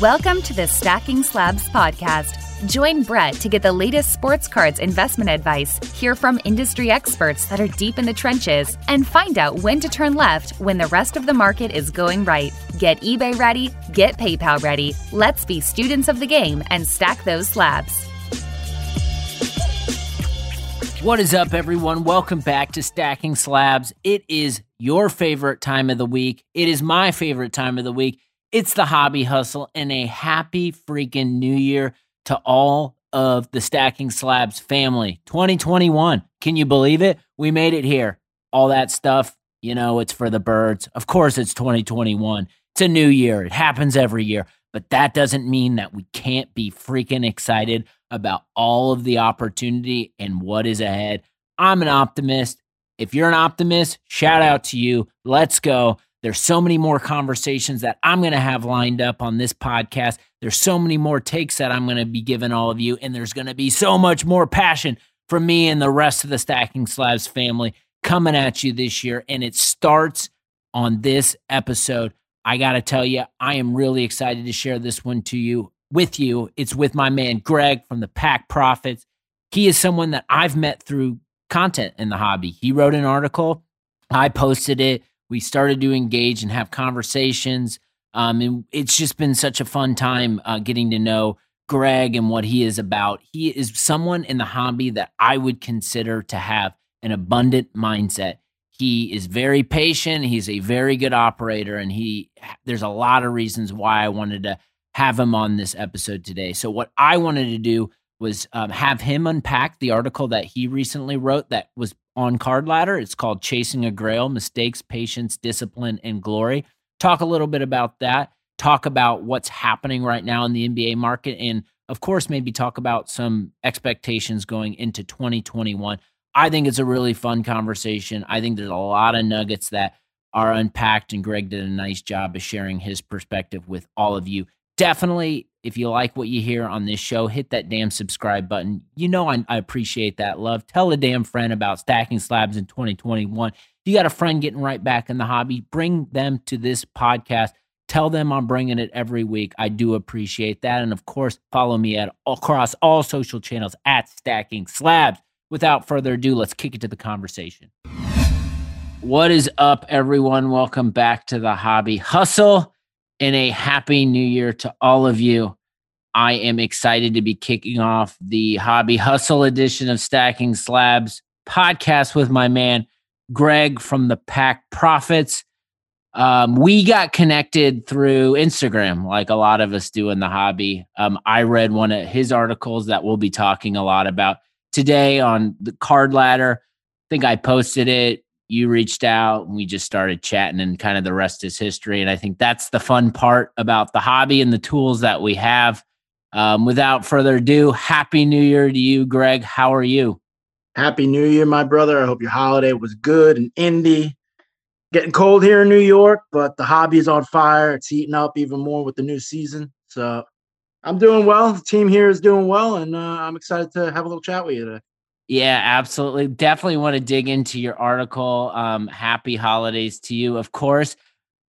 Welcome to the Stacking Slabs podcast. Join Brett to get the latest sports cards investment advice, hear from industry experts that are deep in the trenches, and find out when to turn left when the rest of the market is going right. Get eBay ready, get PayPal ready. Let's be students of the game and stack those slabs. What is up, everyone? Welcome back to Stacking Slabs. It is your favorite time of the week. It is my favorite time of the week. It's the hobby hustle and a happy freaking new year to all of the Stacking Slabs family. 2021. Can you believe it? We made it here. All that stuff, you know, it's for the birds. Of course, it's 2021. It's a new year. It happens every year. But that doesn't mean that we can't be freaking excited about all of the opportunity and what is ahead. I'm an optimist. If you're an optimist, shout out to you. Let's go. There's so many more conversations that I'm going to have lined up on this podcast. There's so many more takes that I'm going to be giving all of you, and there's going to be so much more passion from me and the rest of the Stacking Slabs family coming at you this year. And it starts on this episode. I got to tell you, I am really excited to share this one to you with you. It's with my man Greg from the Pack Profits. He is someone that I've met through content in the hobby. He wrote an article, I posted it we started to engage and have conversations. Um, and it's just been such a fun time uh, getting to know Greg and what he is about. He is someone in the hobby that I would consider to have an abundant mindset. He is very patient. He's a very good operator, and he there's a lot of reasons why I wanted to have him on this episode today. So what I wanted to do was um, have him unpack the article that he recently wrote that was on Card Ladder. It's called Chasing a Grail Mistakes, Patience, Discipline, and Glory. Talk a little bit about that. Talk about what's happening right now in the NBA market. And of course, maybe talk about some expectations going into 2021. I think it's a really fun conversation. I think there's a lot of nuggets that are unpacked, and Greg did a nice job of sharing his perspective with all of you. Definitely if you like what you hear on this show, hit that damn subscribe button. You know I, I, appreciate that love. Tell a damn friend about stacking slabs in 2021. If you got a friend getting right back in the hobby, bring them to this podcast. Tell them I'm bringing it every week. I do appreciate that. And of course, follow me at across all social channels at Stacking Slabs. Without further ado, let's kick it to the conversation. What is up, everyone? Welcome back to the Hobby Hustle and a happy new year to all of you. I am excited to be kicking off the Hobby Hustle edition of Stacking Slabs podcast with my man, Greg from the Pack Profits. Um, we got connected through Instagram, like a lot of us do in the hobby. Um, I read one of his articles that we'll be talking a lot about today on the card ladder. I think I posted it you reached out and we just started chatting and kind of the rest is history. And i think that's the fun part about the hobby and the tools that we have. Um, without further ado happy new year to you greg. How are you? Happy new year my brother. I hope your holiday was good and indie getting cold here in new york but the hobby is on fire. It's heating up even more with the new season. So i'm doing well. The team here is doing well and uh, i'm excited to have a little chat with you today yeah, absolutely. Definitely want to dig into your article. Um, happy holidays to you. Of course,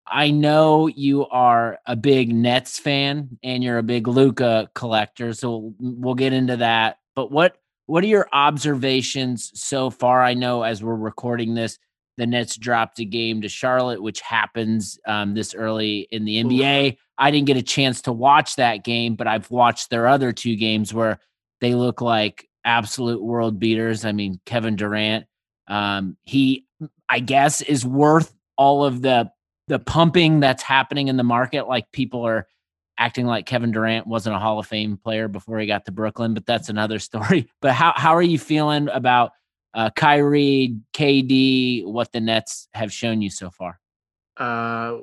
I know you are a big Nets fan and you're a big Luka collector, so we'll get into that. But what what are your observations so far? I know as we're recording this, the Nets dropped a game to Charlotte, which happens um, this early in the NBA. I didn't get a chance to watch that game, but I've watched their other two games where they look like absolute world beaters. I mean, Kevin Durant, um, he, I guess, is worth all of the the pumping that's happening in the market. Like people are acting like Kevin Durant wasn't a Hall of Fame player before he got to Brooklyn, but that's another story. But how how are you feeling about uh, Kyrie, KD, what the Nets have shown you so far? Uh,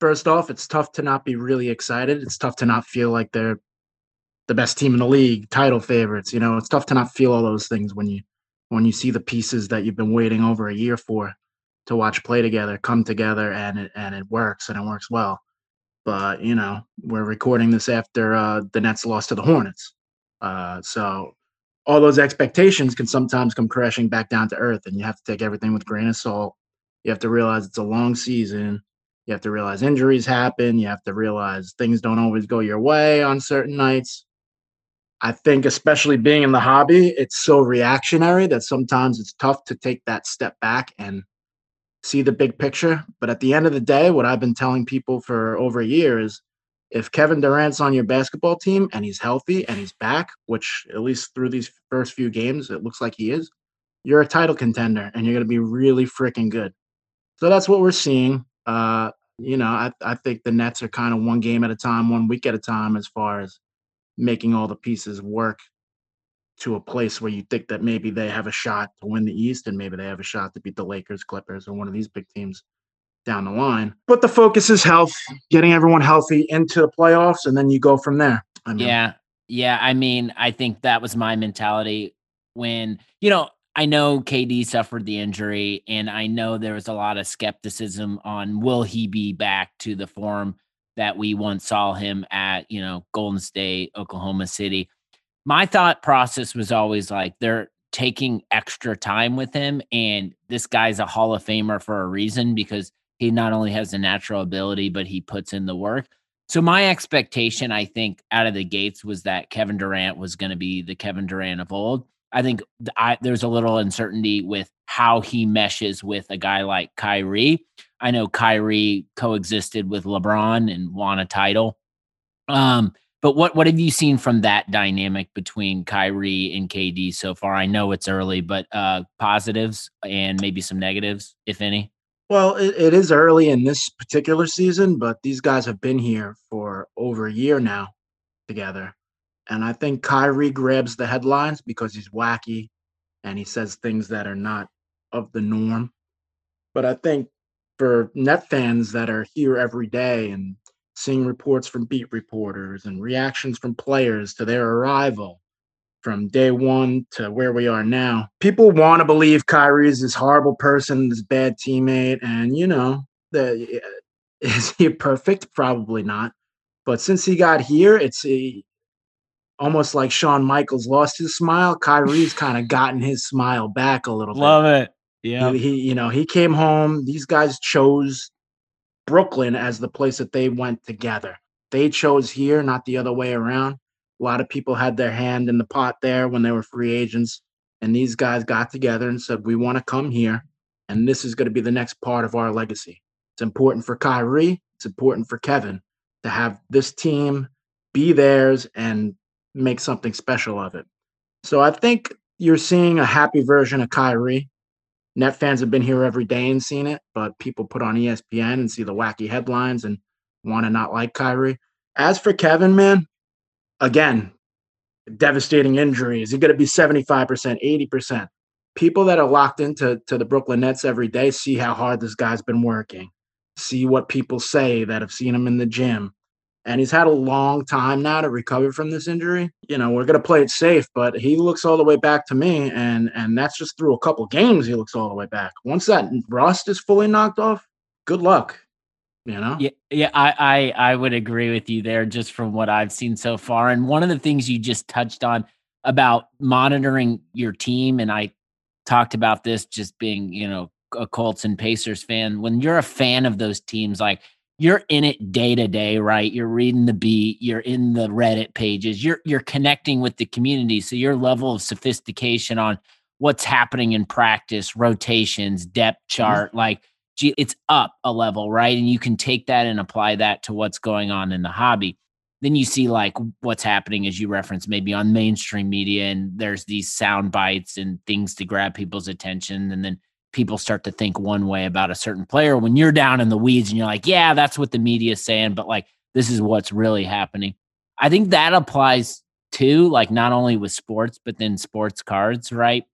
first off, it's tough to not be really excited. It's tough to not feel like they're the best team in the league, title favorites. You know, it's tough to not feel all those things when you when you see the pieces that you've been waiting over a year for to watch play together come together and it and it works and it works well. But you know, we're recording this after uh, the Nets lost to the Hornets, uh, so all those expectations can sometimes come crashing back down to earth, and you have to take everything with grain of salt. You have to realize it's a long season. You have to realize injuries happen. You have to realize things don't always go your way on certain nights. I think, especially being in the hobby, it's so reactionary that sometimes it's tough to take that step back and see the big picture. But at the end of the day, what I've been telling people for over a year is if Kevin Durant's on your basketball team and he's healthy and he's back, which at least through these first few games, it looks like he is, you're a title contender and you're going to be really freaking good. So that's what we're seeing. Uh, you know, I, I think the Nets are kind of one game at a time, one week at a time as far as making all the pieces work to a place where you think that maybe they have a shot to win the East and maybe they have a shot to beat the Lakers, Clippers, or one of these big teams down the line. But the focus is health, getting everyone healthy into the playoffs, and then you go from there. I mean, yeah. Yeah. I mean, I think that was my mentality when, you know, I know KD suffered the injury, and I know there was a lot of skepticism on will he be back to the form that we once saw him at, you know, Golden State, Oklahoma City. My thought process was always like they're taking extra time with him. And this guy's a Hall of Famer for a reason because he not only has the natural ability, but he puts in the work. So my expectation, I think, out of the gates was that Kevin Durant was going to be the Kevin Durant of old. I think I, there's a little uncertainty with how he meshes with a guy like Kyrie. I know Kyrie coexisted with LeBron and won a title. Um, but what what have you seen from that dynamic between Kyrie and KD so far? I know it's early, but uh, positives and maybe some negatives, if any. Well, it, it is early in this particular season, but these guys have been here for over a year now together. And I think Kyrie grabs the headlines because he's wacky and he says things that are not of the norm. But I think for net fans that are here every day and seeing reports from beat reporters and reactions from players to their arrival from day one to where we are now, people want to believe Kyrie is this horrible person, this bad teammate. And, you know, the, is he perfect? Probably not. But since he got here, it's a, almost like Shawn Michaels lost his smile. Kyrie's kind of gotten his smile back a little bit. Love it. Yeah. He, he, you know, he came home. These guys chose Brooklyn as the place that they went together. They chose here, not the other way around. A lot of people had their hand in the pot there when they were free agents. And these guys got together and said, We want to come here. And this is going to be the next part of our legacy. It's important for Kyrie. It's important for Kevin to have this team be theirs and make something special of it. So I think you're seeing a happy version of Kyrie. Net fans have been here every day and seen it, but people put on ESPN and see the wacky headlines and want to not like Kyrie. As for Kevin, man, again, devastating injury. Is he going to be 75%, 80%? People that are locked into to the Brooklyn Nets every day see how hard this guy's been working, see what people say that have seen him in the gym, and he's had a long time now to recover from this injury. You know, we're going to play it safe, but he looks all the way back to me, and and that's just through a couple games. He looks all the way back. Once that rust is fully knocked off, good luck. You know? Yeah, yeah, I, I I would agree with you there, just from what I've seen so far. And one of the things you just touched on about monitoring your team, and I talked about this just being, you know, a Colts and Pacers fan. When you're a fan of those teams, like you're in it day to day, right? You're reading the beat, you're in the Reddit pages, you're you're connecting with the community. So your level of sophistication on what's happening in practice, rotations, depth mm-hmm. chart, mm-hmm. like it's up a level, right? And you can take that and apply that to what's going on in the hobby. Then you see like what's happening as you reference maybe on mainstream media and there's these sound bites and things to grab people's attention and then people start to think one way about a certain player when you're down in the weeds and you're like, yeah, that's what the media is saying, but like this is what's really happening. I think that applies to like not only with sports, but then sports cards, right?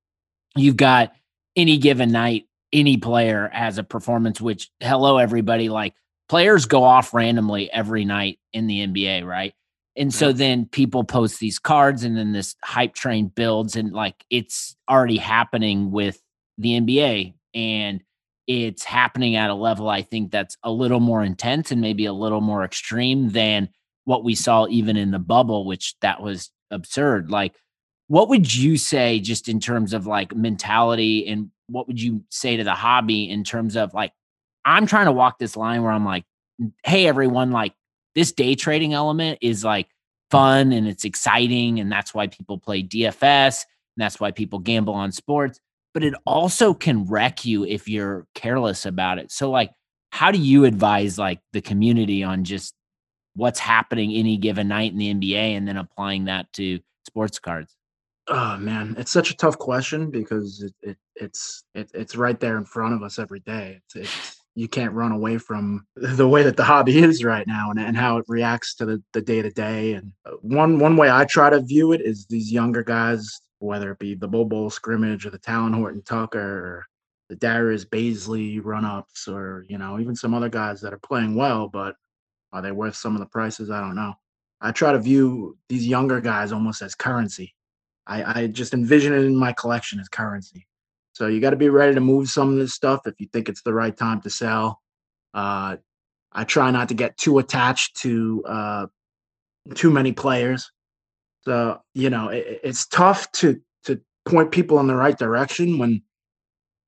You've got any given night, any player has a performance, which hello, everybody, like players go off randomly every night in the NBA, right? And so then people post these cards and then this hype train builds and like it's already happening with the NBA. And it's happening at a level I think that's a little more intense and maybe a little more extreme than what we saw even in the bubble, which that was absurd. Like, what would you say just in terms of like mentality and what would you say to the hobby in terms of like I'm trying to walk this line where I'm like, hey, everyone, like this day trading element is like fun and it's exciting. And that's why people play DFS. And that's why people gamble on sports. But it also can wreck you if you're careless about it. So, like, how do you advise like the community on just what's happening any given night in the NBA and then applying that to sports cards? Oh man, it's such a tough question because it, it it's it, it's right there in front of us every day. It's, it's you can't run away from the way that the hobby is right now and, and how it reacts to the, the day-to-day and uh, one one way i try to view it is these younger guys whether it be the Bol Bol scrimmage or the Talen Horton Tucker or the darius bazley run-ups or you know even some other guys that are playing well but are they worth some of the prices i don't know i try to view these younger guys almost as currency i, I just envision it in my collection as currency so you got to be ready to move some of this stuff if you think it's the right time to sell. Uh, I try not to get too attached to uh, too many players. So you know it, it's tough to to point people in the right direction when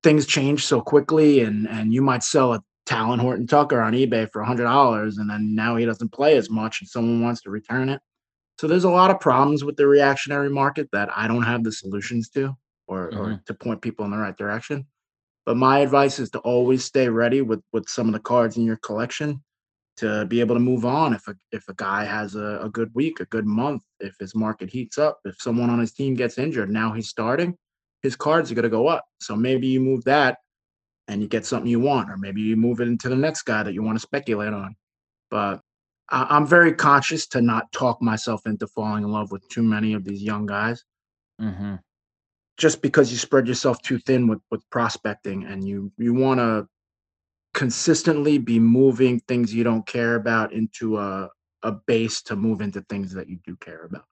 things change so quickly, and and you might sell a Talen Horton Tucker on eBay for a hundred dollars, and then now he doesn't play as much, and someone wants to return it. So there's a lot of problems with the reactionary market that I don't have the solutions to or, mm-hmm. or to point people in the right direction. But my advice is to always stay ready with with some of the cards in your collection to be able to move on if a if a guy has a, a good week, a good month, if his market heats up, if someone on his team gets injured, now he's starting, his cards are gonna go up. So maybe you move that and you get something you want, or maybe you move it into the next guy that you want to speculate on. But I, am very conscious to not talk myself into falling in love with too many of these young guys. Mm-hmm just because you spread yourself too thin with with prospecting and you you want to consistently be moving things you don't care about into a a base to move into things that you do care about.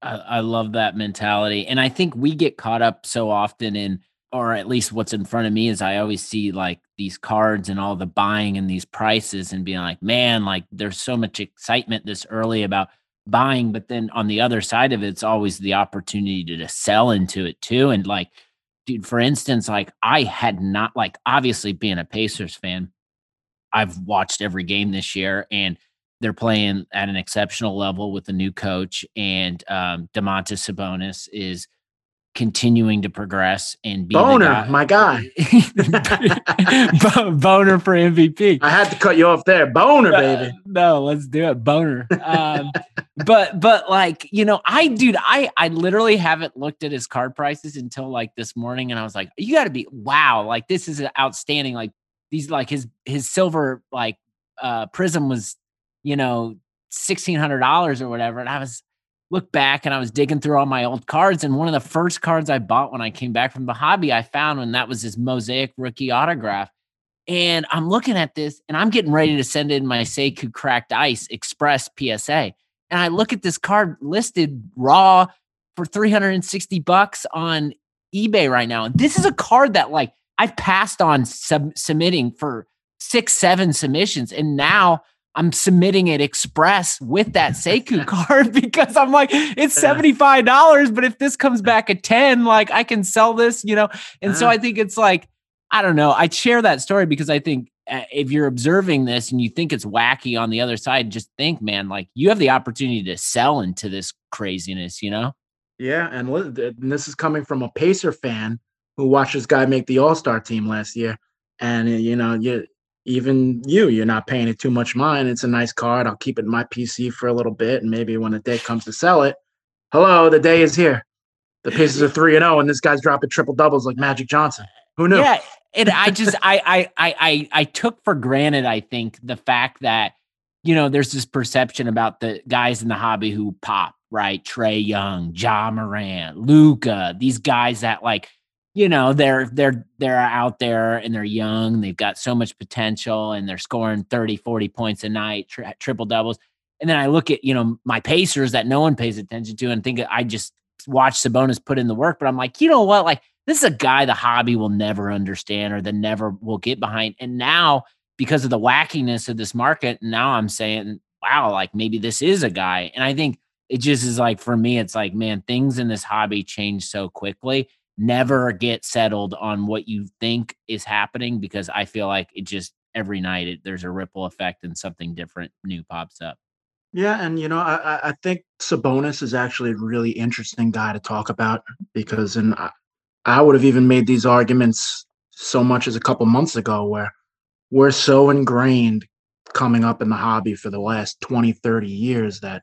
I, I love that mentality. And I think we get caught up so often in or at least what's in front of me is I always see like these cards and all the buying and these prices and being like, man, like there's so much excitement this early about buying, but then on the other side of it, it's always the opportunity to, to sell into it too. And like, dude, for instance, like I had not like obviously being a Pacers fan, I've watched every game this year and they're playing at an exceptional level with the new coach and um Domantas Sabonis is continuing to progress and be boner, guy. my guy. boner for MVP. I had to cut you off there. Boner, uh, baby. no, let's do it. Boner. Um, but but like you know, I dude, I I literally haven't looked at his card prices until like this morning, and I was like, you got to be wow, like this is outstanding. Like these, like his his silver like uh Prizm was, you know, sixteen hundred dollars or whatever, and I was look back and I was digging through all my old cards. And one of the first cards I bought when I came back from the hobby, I found when that was his mosaic rookie autograph. And I'm looking at this and I'm getting ready to send in my Sekou cracked ice express PSA. And I look at this card listed raw for 360 bucks on eBay right now. And this is a card that like I've passed on sub- submitting for six, seven submissions. And now I'm submitting it express with that Sekou card because I'm like, it's $75. But if this comes back at 10, like I can sell this, you know? And so uh-huh. I think it's like, I don't know. I share that story because I think uh, if you're observing this and you think it's wacky on the other side, just think, man, like you have the opportunity to sell into this craziness, you know? Yeah. And this is coming from a Pacer fan who watched this guy make the All Star team last year. And, you know, you, even you, you're not paying it too much mind. It's a nice card. I'll keep it in my PC for a little bit, and maybe when the day comes to sell it, hello, the day is here. The Pacers are three and zero, oh, and this guy's dropping triple doubles like Magic Johnson. Who knew? Yeah, and I just I, I I I took for granted. I think the fact that you know there's this perception about the guys in the hobby who pop right, Trae Young, Ja Morant, Luka, these guys that like you know they're they're they're out there and they're young they've got so much potential and they're scoring 30 40 points a night tri- triple doubles. And then i look at you know my pacers that no one pays attention to and think i just watch sabonis put in the work but i'm like you know what? Like this is a guy the hobby will never understand or the never will get behind. And now because of the wackiness of this market now i'm saying wow like maybe this is a guy. And i think it just is like for me it's like man things in this hobby change so quickly never get settled on what you think is happening because I feel like it just every night it, there's a ripple effect and something different new pops up. Yeah, and you know, I I think Sabonis is actually a really interesting guy to talk about because, and I, I would have even made these arguments so much as a couple months ago, where we're so ingrained coming up in the hobby for the last 20, 30 years that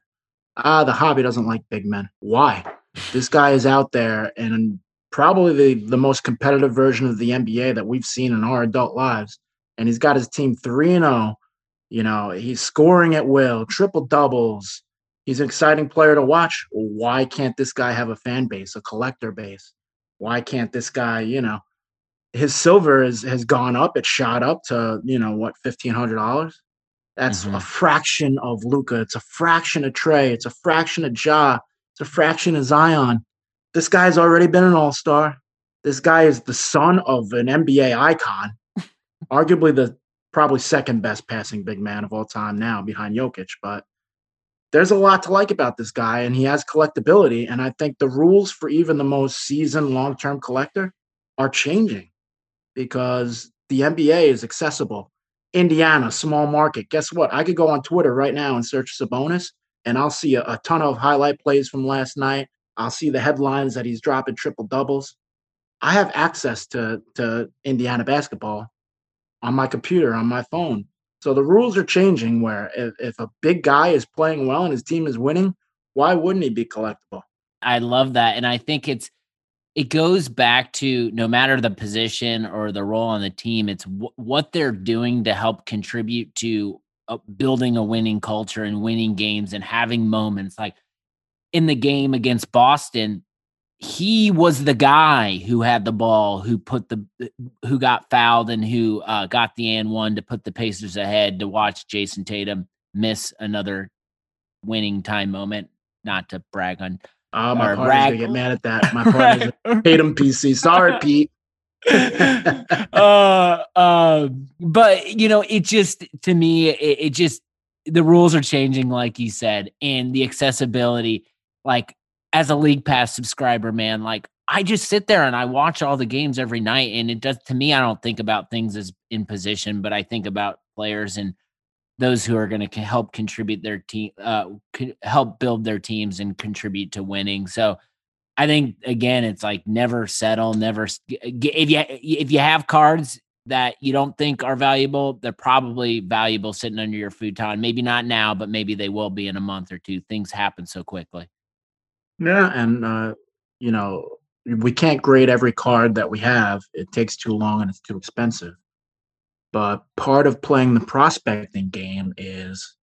ah, the hobby doesn't like big men. Why? This guy is out there and probably the, the most competitive version of the NBA that we've seen in our adult lives. And he's got his team 3 and 0 you know, he's scoring at will, triple doubles. He's an exciting player to watch. Why can't this guy have a fan base, a collector base? Why can't this guy, you know, his silver is, has gone up. It shot up to, you know, what, $1,500? That's mm-hmm. a fraction of Luka. It's a fraction of Trae. It's a fraction of Ja. It's a fraction of Zion. This guy's already been an all star. This guy is the son of an NBA icon, arguably the probably second best passing big man of all time now behind Jokic. But there's a lot to like about this guy, and he has collectability. And I think the rules for even the most seasoned long term collector are changing because the NBA is accessible. Indiana, small market. Guess what? I could go on Twitter right now and search Sabonis, and I'll see a, a ton of highlight plays from last night. I'll see the headlines that he's dropping triple doubles. I have access to to Indiana basketball on my computer, on my phone. So the rules are changing where if, if a big guy is playing well and his team is winning, why wouldn't he be collectible? I love that. And I think it's, it goes back to no matter the position or the role on the team, it's w- what they're doing to help contribute to uh, building a winning culture and winning games and having moments like in the game against Boston he was the guy who had the ball, who put the, who got fouled and who uh, got the and one to put the Pacers ahead to watch Jayson Tatum miss another winning time moment. Not to brag on. Oh, my partner's gonna get mad at that. My partner's Tatum PC. Sorry, Pete. uh, uh, but you know, it just to me, it, it just the rules are changing, like you said, and the accessibility. Like as a league pass subscriber, man, like I just sit there and I watch all the games every night. And it does to me, I don't think about things as in position, but I think about players and those who are going to help contribute their team, uh, help build their teams and contribute to winning. So I think again, it's like never settle, never. If you if you have cards that you don't think are valuable, they're probably valuable sitting under your futon. Maybe not now, but maybe they will be in a month or two. Things happen so quickly. Yeah, and uh, you know, we can't grade every card that we have. It takes too long and it's too expensive. But part of playing the prospecting game is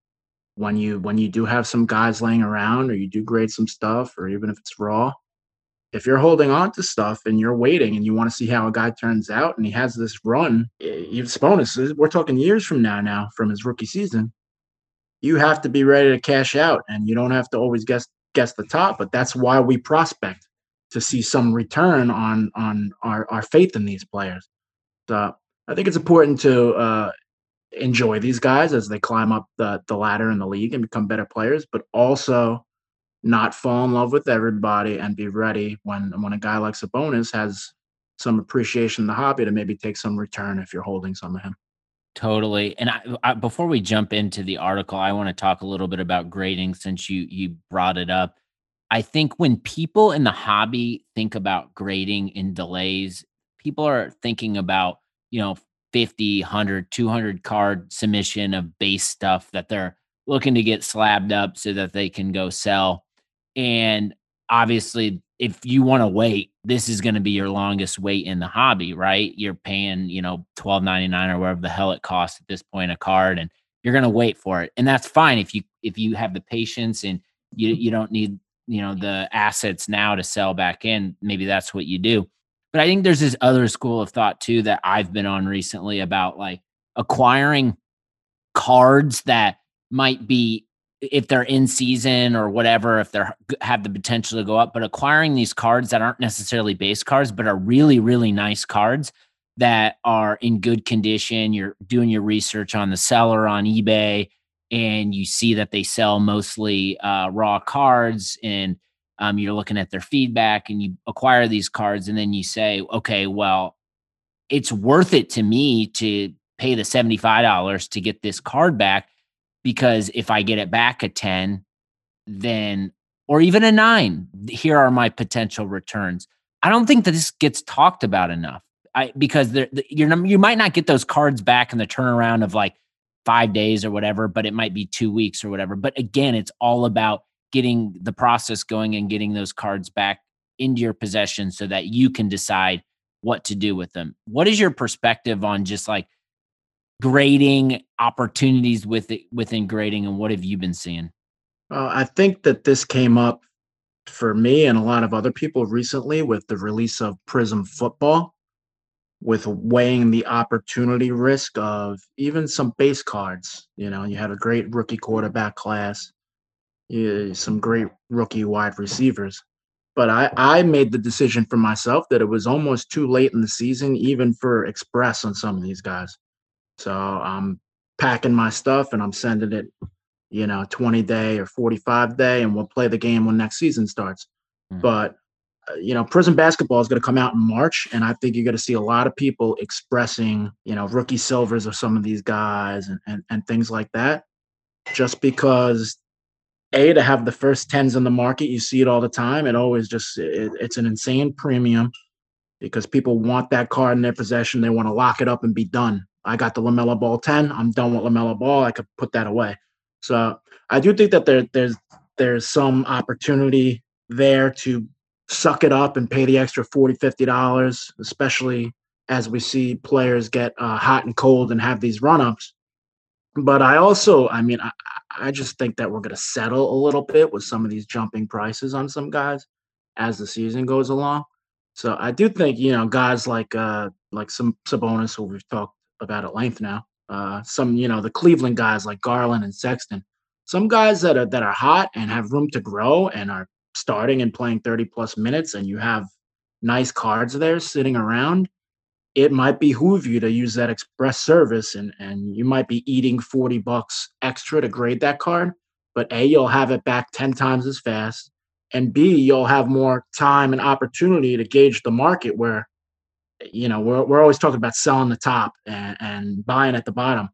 when you when you do have some guys laying around or you do grade some stuff or even if it's raw, if you're holding on to stuff and you're waiting and you want to see how a guy turns out and he has this run, Sabonis. We're talking years from now now from his rookie season. You have to be ready to cash out and you don't have to always guess gets the top, but that's why we prospect to see some return on on our, our faith in these players. So I think it's important to uh, enjoy these guys as they climb up the, the ladder in the league and become better players, but also not fall in love with everybody and be ready when when a guy like Sabonis has some appreciation in the hobby to maybe take some return if you're holding some of him. Totally. And I, I, before we jump into the article, I want to talk a little bit about grading since you you brought it up. I think when people in the hobby think about grading and delays, people are thinking about, you know, 50, 100, 200 card submission of base stuff that they're looking to get slabbed up so that they can go sell. And obviously if you want to wait, this is going to be your longest wait in the hobby, right? You're paying, you know, twelve ninety nine or whatever the hell it costs at this point a card, and you're going to wait for it, and that's fine if you if you have the patience and you you don't need you know the assets now to sell back in. Maybe that's what you do. But I think there's this other school of thought too that I've been on recently about like acquiring cards that might be if they're in season or whatever, if they have the potential to go up, but acquiring these cards that aren't necessarily base cards, but are really, really nice cards that are in good condition. You're doing your research on the seller on eBay and you see that they sell mostly uh, raw cards and um, you're looking at their feedback and you acquire these cards and then you say, okay, well, it's worth it to me to pay the $75 to get this card back because if I get it back at 10, then or even a 9, here are my potential returns. I don't think that this gets talked about enough. I because you're you might not get those cards back in the turnaround of like 5 days or whatever, but it might be 2 weeks or whatever. But again, it's all about getting the process going and getting those cards back into your possession so that you can decide what to do with them. What is your perspective on just like grading opportunities with it within grading and what have you been seeing? Uh, I think that this came up for me and a lot of other people recently with the release of Prizm Football, with weighing the opportunity risk of even some base cards. You know, you had a great rookie quarterback class, some great rookie wide receivers. But I, I made the decision for myself that it was almost too late in the season, even for express on some of these guys. So I'm packing my stuff and I'm sending it, you know, 20 day or 45 day, and we'll play the game when next season starts. Mm. But uh, you know, Prizm basketball is going to come out in March, and I think you're going to see a lot of people expressing, you know, rookie silvers of some of these guys and, and, and things like that, just because a to have the first tens in the market you see it all the time it always just it, it's an insane premium because people want that card in their possession they want to lock it up and be done i got the LaMelo Ball 10 i'm done with LaMelo Ball. I could put that away. So i do think that there there's there's some opportunity there to suck it up and pay the extra 40 50 dollars especially as we see players get uh, hot and cold and have these run-ups. But I also, I mean, I, I just think that we're going to settle a little bit with some of these jumping prices on some guys as the season goes along. So I do think you know guys like uh like some Sabonis who we've talked about at length now. Uh, some you know the Cleveland guys like Garland and Sexton. Some guys that are that are hot and have room to grow and are starting and playing 30 plus minutes, and you have nice cards there sitting around it might behoove you to use that express service and and you might be eating 40 bucks extra to grade that card but a you'll have it back 10 times as fast and b you'll have more time and opportunity to gauge the market where you know we're, we're always talking about selling the top and, and buying at the bottom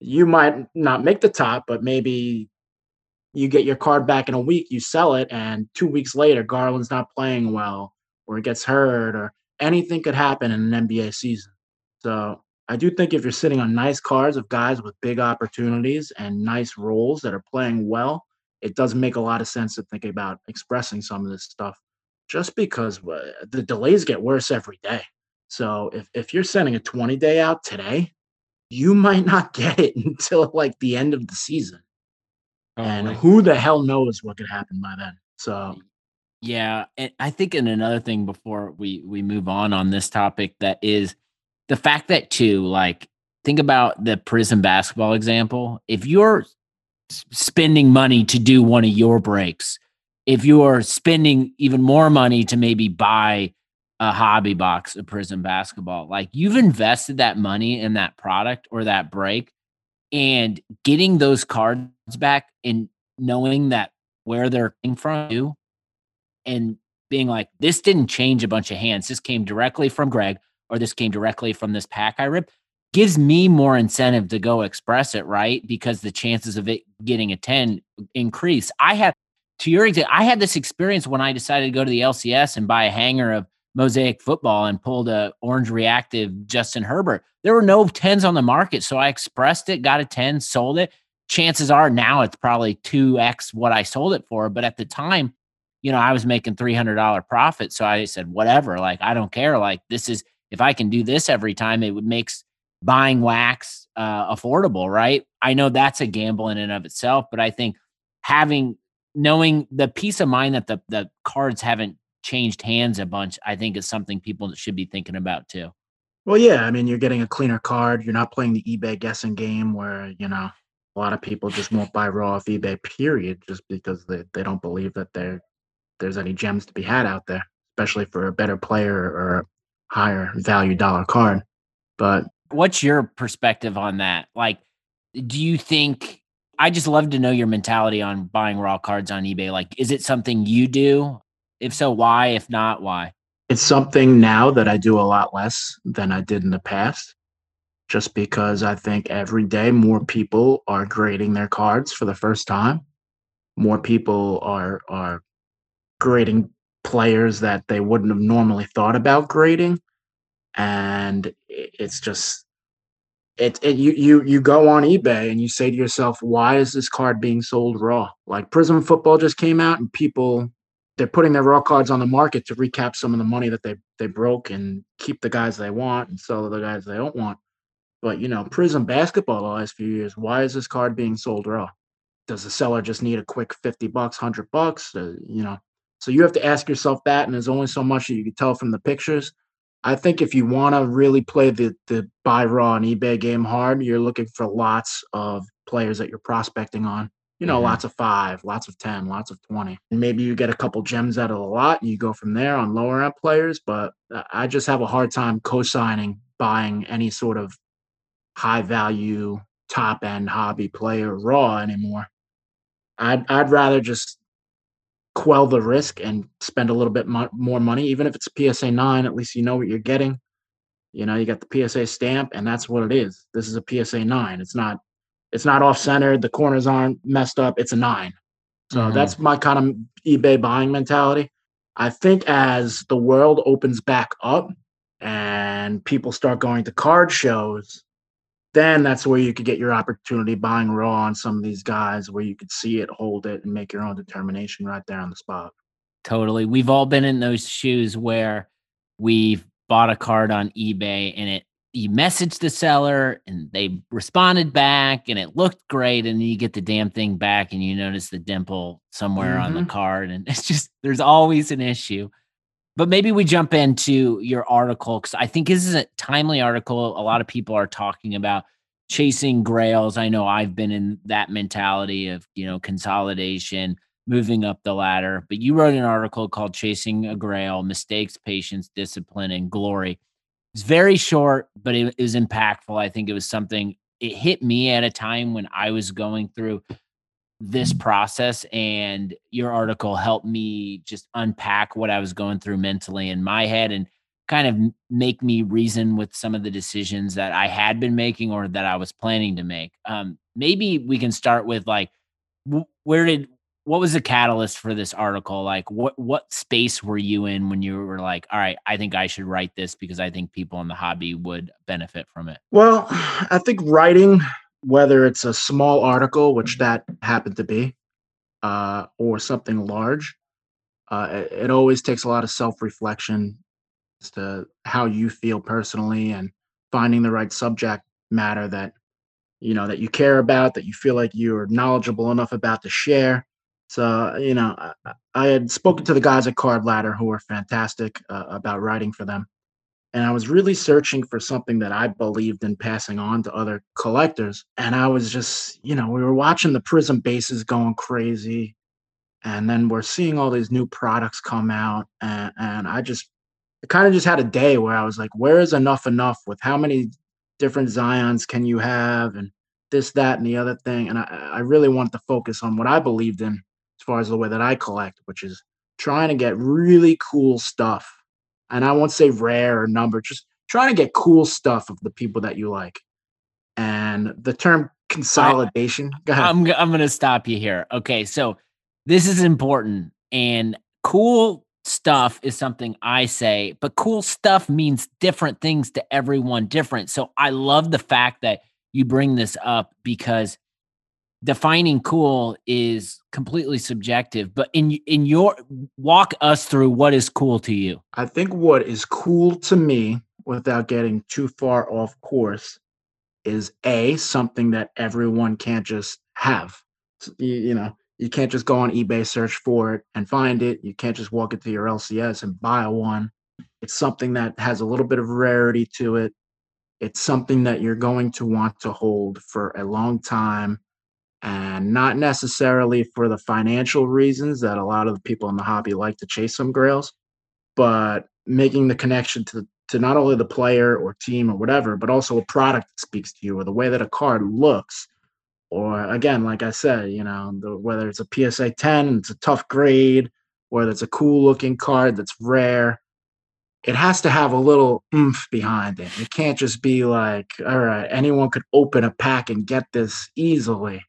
you might not make the top but maybe you get your card back in a week you sell it and two weeks later garland's not playing well or it gets hurt or anything could happen in an NBA season. So I do think if you're sitting on nice cards of guys with big opportunities and nice roles that are playing well, it does make a lot of sense to think about expressing some of this stuff just because uh, the delays get worse every day. So if, if you're sending a 20 day out today, you might not get it until like the end of the season. Oh, and who the hell knows what could happen by then. So yeah, and I think in another thing before we we move on on this topic that is the fact that too like think about the Prizm basketball example. If you're spending money to do one of your breaks, if you're spending even more money to maybe buy a hobby box of Prizm basketball, like you've invested that money in that product or that break and getting those cards back and knowing that where they're coming from you and being like, this didn't change a bunch of hands. This came directly from Greg, or this came directly from this pack I ripped, gives me more incentive to go express it, right? Because the chances of it getting a 10 increase. I have, to your example, I had this experience when I decided to go to the LCS and buy a hanger of Mosaic football and pulled a orange reactive Justin Herbert. There were no 10s on the market. So I expressed it, got a 10, sold it. Chances are now it's probably 2x what I sold it for. But at the time, you know, I was making $300 profit. So I said, whatever, like, I don't care. Like, this is, if I can do this every time, it would makes buying wax uh, affordable, right? I know that's a gamble in and of itself, but I think having, knowing the peace of mind that the, the cards haven't changed hands a bunch, I think is something people should be thinking about too. Well, yeah. I mean, you're getting a cleaner card. You're not playing the eBay guessing game where, you know, a lot of people just won't buy raw off eBay, period, just because they, they don't believe that they're there's any gems to be had out there, especially for a better player or a higher value dollar card. But what's your perspective on that? Like, do you think? I just love to know your mentality on buying raw cards on eBay. Like, is it something you do? If so, why? If not, why? It's something now that I do a lot less than I did in the past, just because I think every day more people are grading their cards for the first time. More people are are grading players that they wouldn't have normally thought about grading and it's just it, it you you you go on ebay and you say to yourself why is this card being sold raw like Prizm football just came out and people they're putting their raw cards on the market to recap some of the money that they they broke and keep the guys they want and sell the guys they don't want but you know Prizm basketball the last few years why is this card being sold raw does the seller just need a quick 50 bucks 100 bucks uh, you know so you have to ask yourself that, and there's only so much that you can tell from the pictures. I think if you want to really play the the buy raw and eBay game hard, you're looking for lots of players that you're prospecting on. You know, mm-hmm. lots of five, lots of ten, lots of twenty, and maybe you get a couple gems out of the lot, and you go from there on lower end players. But I just have a hard time co-signing buying any sort of high value top end hobby player raw anymore. I'd I'd rather just quell the risk and spend a little bit mo- more money, even if it's PSA nine. At least you know what you're getting. You know, you got the PSA stamp, and that's what it is. This is a PSA nine. It's not, it's not off center. The corners aren't messed up. It's a nine. So mm-hmm. that's my kind of eBay buying mentality. I think as the world opens back up and people start going to card shows, then that's where you could get your opportunity buying raw on some of these guys where you could see it, hold it, and make your own determination right there on the spot. Totally. We've all been in those shoes where we've bought a card on eBay and it you message the seller and they responded back and it looked great and you get the damn thing back and you notice the dimple somewhere mm-hmm. on the mm-hmm. card and it's just there's always an issue but maybe we jump into your article because I think this is a timely article. A lot of people are talking about chasing grails. I know I've been in that mentality of, you know, consolidation, moving up the ladder. But you wrote an article called Chasing a Grail Mistakes, Patience, Discipline, and Glory. It's very short, but it, it was impactful. I think it was something, it hit me at a time when I was going through this process and your article helped me just unpack what I was going through mentally in my head and kind of make me reason with some of the decisions that I had been making or that I was planning to make. Um, maybe we can start with like, where did what was the catalyst for this article? Like, what what space were you in when you were like, all right, I think I should write this because I think people in the hobby would benefit from it. Well, I think writing whether it's a small article, which that happened to be, uh, or something large, uh, it, it, always takes a lot of self reflection as to how you feel personally and finding the right subject matter that you know that you care about, that you feel like you're knowledgeable enough about to share. So you know, I, I had spoken to the guys at Card Ladder who were fantastic uh, about writing for them and I was really searching for something that I believed in passing on to other collectors. And I was just, you know, we were watching the Prizm bases going crazy. And then we're seeing all these new products come out. And, and I just kind of just had a day where I was like, where is enough enough with how many different Zions can you have? And this, that, and the other thing. And I, I really wanted to focus on what I believed in as far as the way that I collect, which is trying to get really cool stuff and I won't say rare or number, just trying to get cool stuff of the people that you like. And the term consolidation. Go ahead. I'm I'm going to stop you here. Okay, so this is important, and cool stuff is something I say, but cool stuff means different things to everyone different. So I love the fact that you bring this up because defining cool is completely subjective but in in your walk us through what is cool to you. I think what is cool to me without getting too far off course is a something that everyone can't just have. You, you know you can't just go on ebay search for it and find it. You can't just walk into your lcs and buy one. It's something that has a little bit of rarity to it. It's something that you're going to want to hold for a long time and not necessarily for the financial reasons that a lot of the people in the hobby like to chase some grails, but making the connection to to not only the player or team or whatever, but also a product that speaks to you or the way that a card looks. Or again, like I said, you know, the, whether it's a PSA 10 and it's a tough grade, whether it's a cool looking card that's rare, it has to have a little oomph behind it. It can't just be like, all right, anyone could open a pack and get this easily.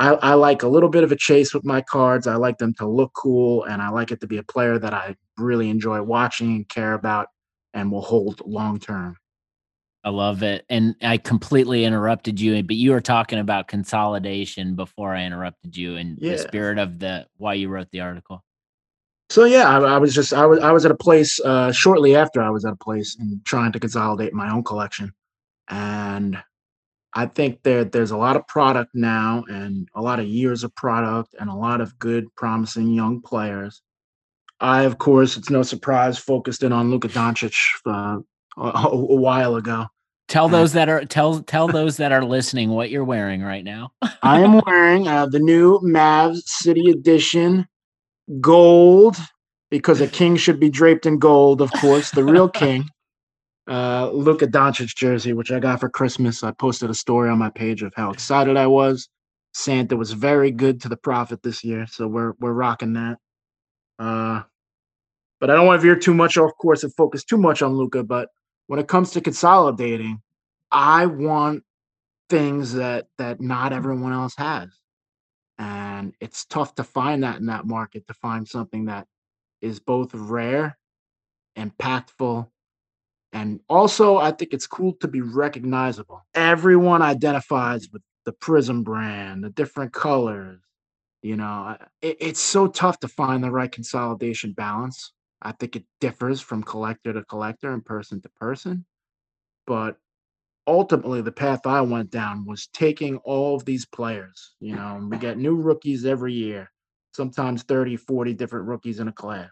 I, I, like a little bit of a chase with my cards. I like them to look cool, and I like it to be a player that I really enjoy watching and care about and will hold long term. I love it. And I completely interrupted you, but you were talking about consolidation before I interrupted you in yeah. the spirit of the why you wrote the article. So yeah, I, I, was just I was I was at a place uh, shortly after I was at a place and trying to consolidate my own collection, and I think that there's a lot of product now and a lot of years of product and a lot of good, promising young players. I, of course, it's no surprise, focused in on Luka Doncic uh, a, a, while ago. Tell those that are tell tell those that are listening what you're wearing right now. I am wearing uh, the new Mavs City Edition gold because a king should be draped in gold, of course, the real king. Uh, Luka Doncic jersey, which I got for Christmas. I posted a story on my page of how excited I was. Santa was very good to the prophet this year, so we're we're rocking that. Uh, but I don't want to veer too much off course and focus too much on Luka. But when it comes to consolidating, I want things that that not everyone else has and it's tough to find that in that market to find something that is both rare impactful and also i think it's cool to be recognizable. Everyone identifies with the Prizm brand the different colors you know it, it's so tough to find the right consolidation balance. I think it differs from collector to collector and person to person. But ultimately the path I went down was taking all of these players, you know, we get new rookies every year, sometimes 30, 40 different rookies in a class.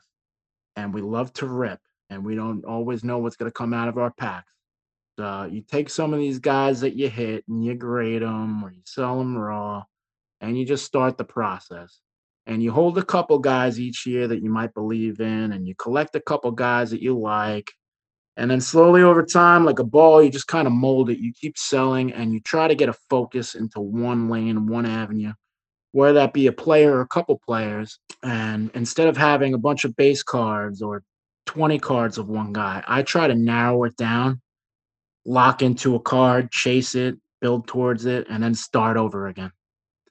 And we love to rip and we don't always know what's going to come out of our packs. So you take some of these guys that you hit and you grade them or you sell them raw and you just start the process. And you hold a couple guys each year that you might believe in and you collect a couple guys that you like and then slowly over time, like a ball, you just kind of mold it. You keep selling and you try to get a focus into one lane, one avenue, whether that be a player or a couple players. And instead of having a bunch of base cards or 20 cards of one guy, I try to narrow it down, lock into a card, chase it, build towards it, and then start over again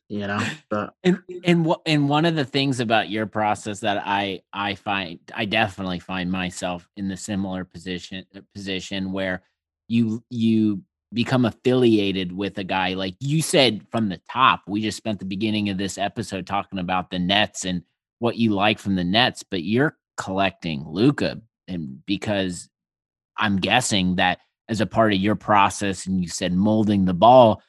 you know? But and and what and one of the things about your process that i i find i definitely find myself in the similar position uh, position where you you become affiliated with a guy like you said from the top we just spent the beginning of this episode talking about the nets and what you like from the nets but you're collecting Luka, and because i'm guessing that as a part of your process and you said molding the ball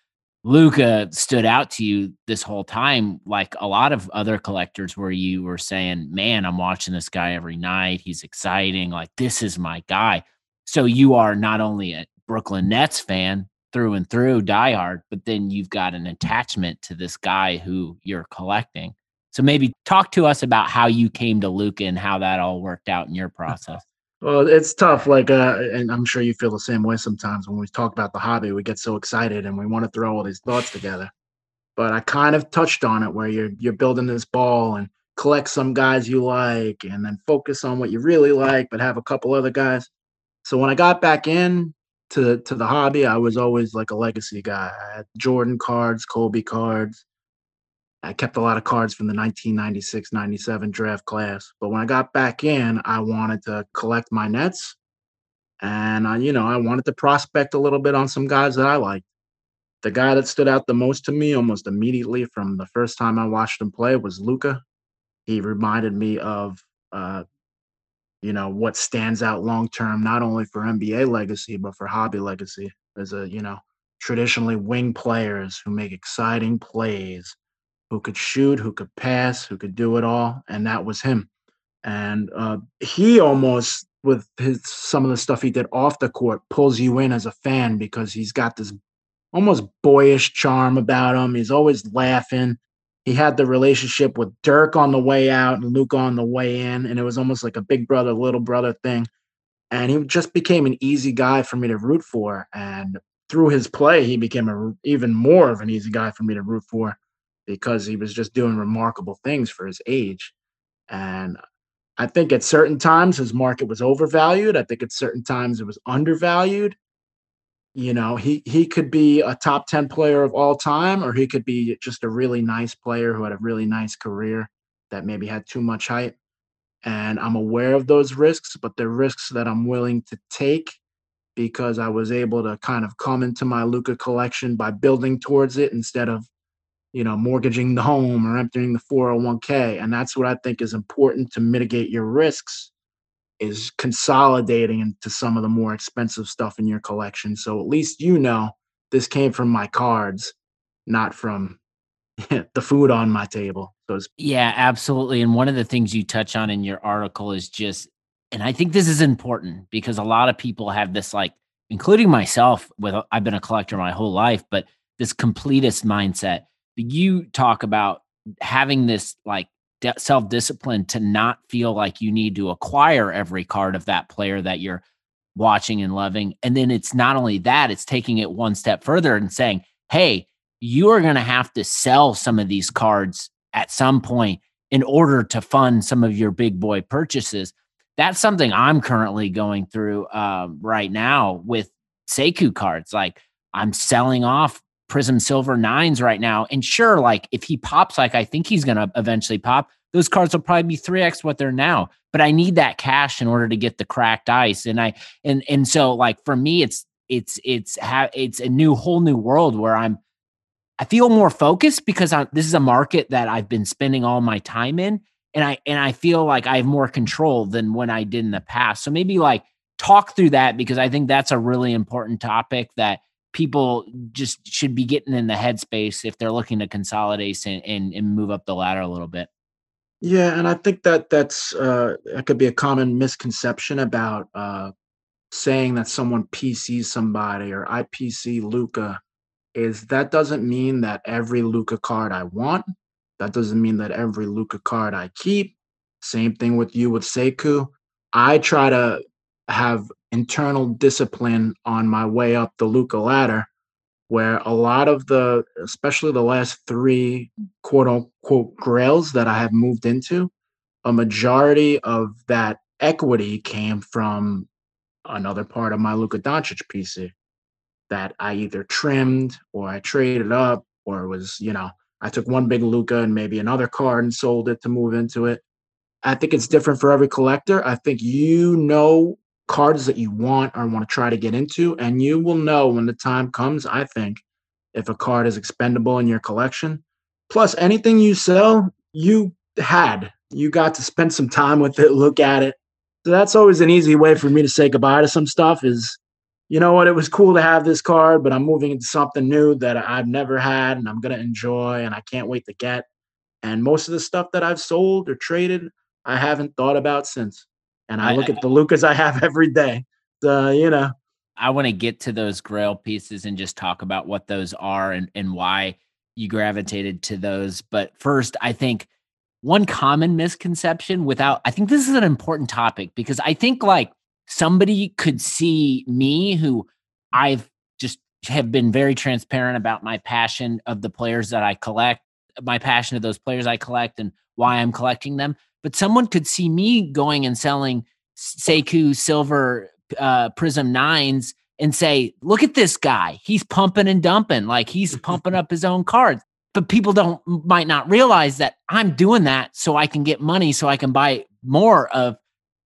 Luka stood out to you this whole time, like a lot of other collectors, where you were saying, Man, I'm watching this guy every night. He's exciting. Like, this is my guy. So you are not only a Brooklyn Nets fan through and through, diehard, but then you've got an attachment to this guy who you're collecting. So maybe talk to us about how you came to Luka and how that all worked out in your process. Well, it's tough. Like, uh, and I'm sure you feel the same way sometimes when we talk about the hobby. We get so excited and we want to throw all these thoughts together. But I kind of touched on it where you're you're building this ball and collect some guys you like, and then focus on what you really like, but have a couple other guys. So when I got back in to to the hobby, I was always like a legacy guy. I had Jordan cards, Kobe cards, I kept a lot of cards from the 1996 97 draft class. But when I got back in, I wanted to collect my nets. And, I, you know, I wanted to prospect a little bit on some guys that I liked. The guy that stood out the most to me almost immediately from the first time I watched him play was Luka. He reminded me of, uh, you know, what stands out long term, not only for NBA legacy, but for hobby legacy. As a, you know, traditionally wing players who make exciting plays who could shoot, who could pass, who could do it all, and that was him. And uh, he almost, with his some of the stuff he did off the court, pulls you in as a fan because he's got this almost boyish charm about him. He's always laughing. He had the relationship with Dirk on the way out and Luke on the way in, and it was almost like a big brother, little brother thing. And he just became an easy guy for me to root for. And through his play, he became a, even more of an easy guy for me to root for because he was just doing remarkable things for his age. And I think at certain times his market was overvalued. I think at certain times it was undervalued. You know, he he could be a top 10 player of all time, or he could be just a really nice player who had a really nice career that maybe had too much hype. And I'm aware of those risks, but they're risks that I'm willing to take because I was able to kind of come into my Luka collection by building towards it instead of you know, mortgaging the home or emptying the 401k. And that's what I think is important to mitigate your risks is consolidating into some of the more expensive stuff in your collection. So at least you know this came from my cards, not from the food on my table. So yeah, absolutely. And one of the things you touch on in your article is just, and I think this is important because a lot of people have this like, including myself, with I've been a collector my whole life, but this completist mindset you talk about having this like self discipline to not feel like you need to acquire every card of that player that you're watching and loving. And then it's not only that, it's taking it one step further and saying, hey, you are going to have to sell some of these cards at some point in order to fund some of your big boy purchases. That's something I'm currently going through um, right now with Sekou cards. Like I'm selling off Prizm Silver nines right now. And sure, like if he pops, like I think he's going to eventually pop, those cards will probably be 3x what they're now. But I need that cash in order to get the cracked ice. And I, and, and so like for me, it's, it's, it's, ha- it's a new, whole new world where I'm, I feel more focused because I, this is a market that I've been spending all my time in. And I, and I feel like I have more control than when I did in the past. So maybe like talk through that because I think that's a really important topic that people just should be getting in the headspace if they're looking to consolidate and, and, and move up the ladder a little bit. Yeah, and I think that that's uh, that could be a common misconception about uh, saying that someone PCs somebody or IPC Luka is that doesn't mean that every Luka card I want. That doesn't mean that every Luka card I keep. Same thing with you with Sekou. I try to have internal discipline on my way up the Luka ladder, where a lot of the, especially the last three quote unquote grails that I have moved into, a majority of that equity came from another part of my Luka Doncic PC that I either trimmed or I traded up or it was, you know, I took one big Luka and maybe another card and sold it to move into it. I think it's different for every collector. I think you know cards that you want or want to try to get into. And you will know when the time comes, I think, if a card is expendable in your collection. Plus, anything you sell, you had. You got to spend some time with it, look at it. So that's always an easy way for me to say goodbye to some stuff is, you know what, it was cool to have this card, but I'm moving into something new that I've never had and I'm going to enjoy and I can't wait to get. And most of the stuff that I've sold or traded, I haven't thought about since and I, I look at the Lukas I have every day. So, you know, I want to get to those grail pieces and just talk about what those are and, and why you gravitated to those. But first, I think one common misconception without, I think this is an important topic because I think like somebody could see me who I've just have been very transparent about my passion of the players that I collect, my passion of those players I collect and why I'm collecting them but someone could see me going and selling Sekou silver uh, Prizm nines and say, "Look at this guy. He's pumping and dumping. Like he's pumping up his own cards." But people don't might not realize that I'm doing that so I can get money so I can buy more of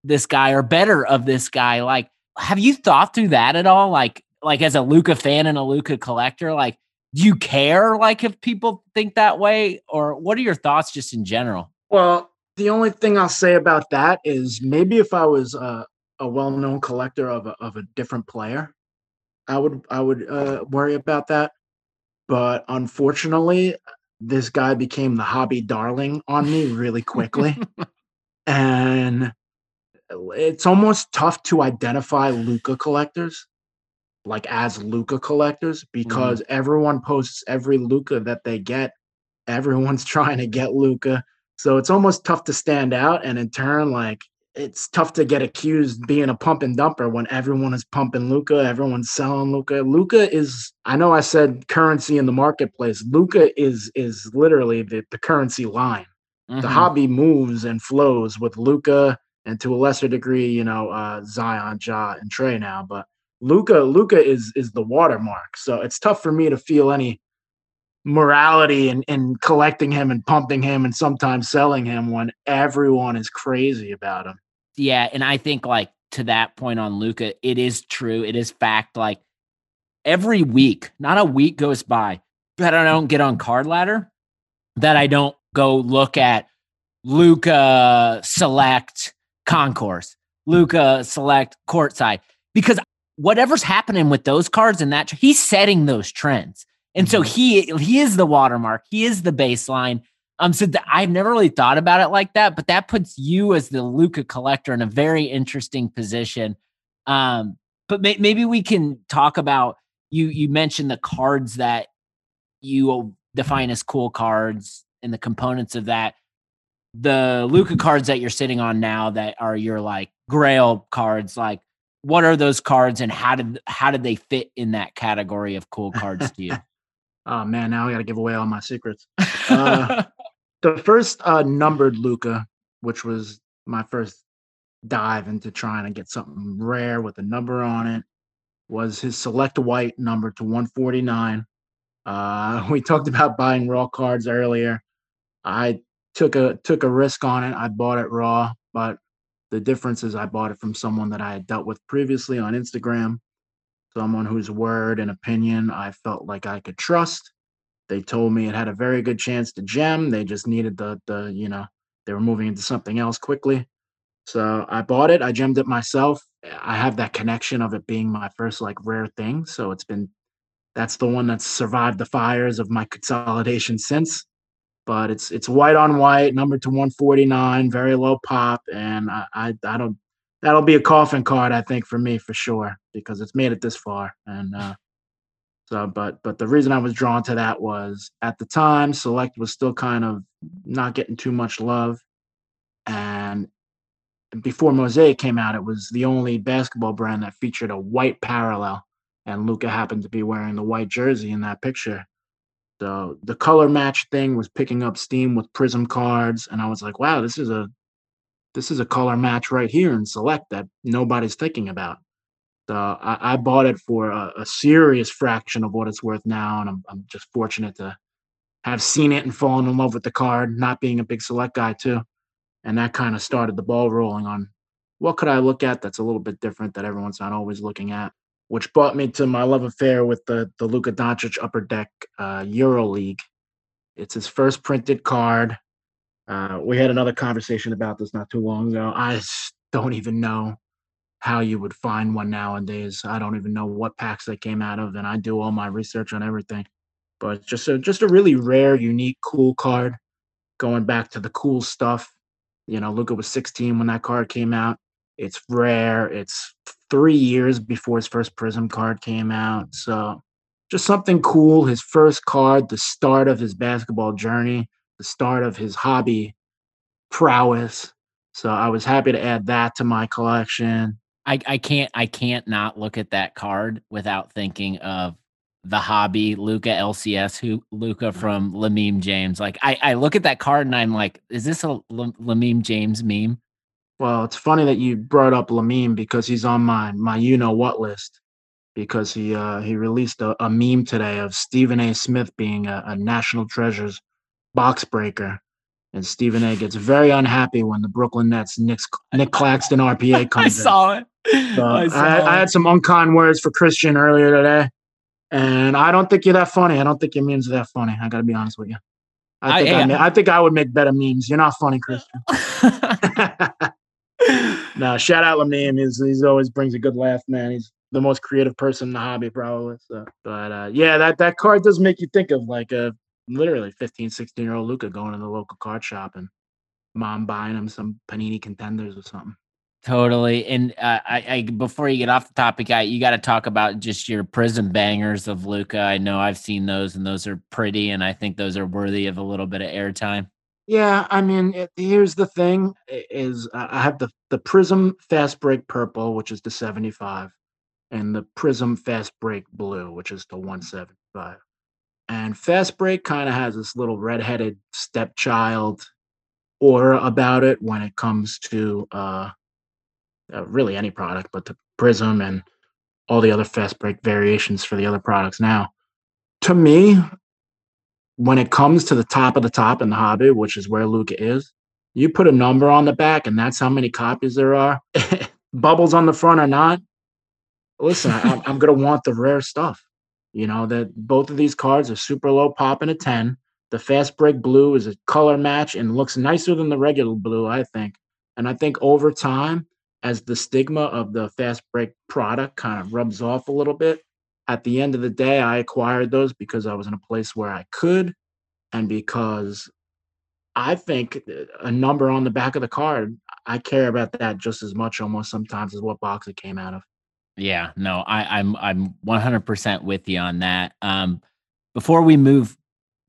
this guy or better of this guy. Like, have you thought through that at all? Like, like as a Luka fan and a Luka collector, like, do you care like if people think that way, or what are your thoughts just in general? Well, the only thing I'll say about that is maybe if I was a, a well-known collector of a, of a different player, I would I would uh, worry about that. But unfortunately, this guy became the hobby darling on me really quickly, and it's almost tough to identify Luka collectors, like as Luka collectors, because mm. everyone posts every Luka that they get. Everyone's trying to get Luka so it's almost tough to stand out. And in turn, like it's tough to get accused being a pump and dumper when everyone is pumping Luka, everyone's selling Luka. Luka is I know I said currency in the marketplace. Luka is is literally the, the currency line. Mm-hmm. The hobby moves and flows with Luka and to a lesser degree, you know, uh, Zion, Ja, and Trae now. But Luka, Luka is is the watermark. So it's tough for me to feel any morality and, in collecting him and pumping him and sometimes selling him when everyone is crazy about him. Yeah, and I think like to that point on Luka, it is true. It is fact. Like every week, not a week goes by that I don't get on card ladder, that I don't go look at Luka select concourse, Luka select courtside, because whatever's happening with those cards and that he's setting those trends. And so mm-hmm. he he is the watermark. He is the baseline. Um, so th- I've never really thought about it like that, but that puts you as the Luka collector in a very interesting position. Um, but may- maybe we can talk about you. You mentioned the cards that you define as cool cards and the components of that. The Luka cards that you're sitting on now that are your like Grail cards, like what are those cards and how did how did they fit in that category of cool cards to you? Oh man, now I got to give away all my secrets. Uh, the first uh, numbered Luka, which was my first dive into trying to get something rare with a number on it, was his select white number to 149. Uh, we talked about buying raw cards earlier. I took a took a risk on it. I bought it raw, but the difference is I bought it from someone that I had dealt with previously on Instagram, someone whose word and opinion I felt like I could trust. They told me it had a very good chance to gem. They just needed the the you know they were moving into something else quickly. So I bought it. I gemmed it myself. I have that connection of it being my first like rare thing. So it's been that's the one that's survived the fires of my consolidation since but it's it's white on white, number to 149, very low pop, and I, I, I don't that'll be a coffin card I think for me for sure because it's made it this far, and uh, so but but the reason I was drawn to that was at the time Select was still kind of not getting too much love, and before Mosaic came out, it was the only basketball brand that featured a white parallel, and Luka happened to be wearing the white jersey in that picture. So the color match thing was picking up steam with Prizm cards, and I was like, wow, this is a this is a color match right here in Select that nobody's thinking about. So I, I bought it for a, a, serious fraction of what it's worth now, and I'm I'm just fortunate to have seen it and fallen in love with the card. Not being a big Select guy too, and that kind of started the ball rolling on what could I look at that's a little bit different that everyone's not always looking at which brought me to my love affair with the the Luka Doncic Upper Deck uh, Euro League. It's his first printed card. Uh, we had another conversation about this not too long ago. I don't even know how you would find one nowadays. I don't even know what packs they came out of, and I do all my research on everything. But just a just a really rare, unique, cool card. Going back to the cool stuff, you know, Luka was 16 when that card came out. It's rare. It's three years before his first Prizm card came out. So just something cool. His first card, the start of his basketball journey, the start of his hobby prowess. So I was happy to add that to my collection. I, I can't I can't not look at that card without thinking of the hobby Luka LCS who Luka mm-hmm. from Lamine James. Like I, I look at that card and I'm like, is this a L- Lamine James meme? Well, it's funny that you brought up Lamine because he's on my my you know what list because he uh, he released a, a, meme today of Stephen A. Smith being a, a National Treasures box breaker, and Stephen A. gets very unhappy when the Brooklyn Nets Nick, Nic Claxton RPA comes. I saw it. So I, saw I, it. I had some unkind words for Christian earlier today, and I don't think you're that funny. I don't think your memes are that funny. I got to be honest with you. I think I, I, I, think I would make better memes. You're not funny, Christian. no, shout out Lamine. He's he's always brings a good laugh, man. He's the most creative person in the hobby, probably. So, but uh, yeah, that that card does make you think of like a literally 15, 16 year old Luka going to the local card shop and mom buying him some Panini contenders or something. Totally. And uh, I, I, before you get off the topic, I, you got to talk about just your Prizm bangers of Luka. I know I've seen those, and those are pretty, and I think those are worthy of a little bit of airtime. Yeah, I mean, it, here's the thing: is uh, I have the the Prizm Fast Break Purple, which is the 75, and the Prizm Fast Break Blue, which is the 175. And Fast Break kind of has this little redheaded stepchild aura about it when it comes to uh, uh, really any product, but the Prizm and all the other fast break variations for the other products now. To me, when it comes to the top of the top in the hobby, which is where Luka is, you put a number on the back and that's how many copies there are. Bubbles on the front or not. Listen, I, I'm going to want the rare stuff. You know, that both of these cards are super low pop and a 10. The fast break blue is a color match and looks nicer than the regular blue, I think. And I think over time, as the stigma of the fast break product kind of rubs off a little bit. At the end of the day, I acquired those because I was in a place where I could and because I think uh, a number on the back of the card, I care about that just as much almost sometimes as what box it came out of. Yeah, no, I, I'm I'm 100% with you on that. Um, before we move,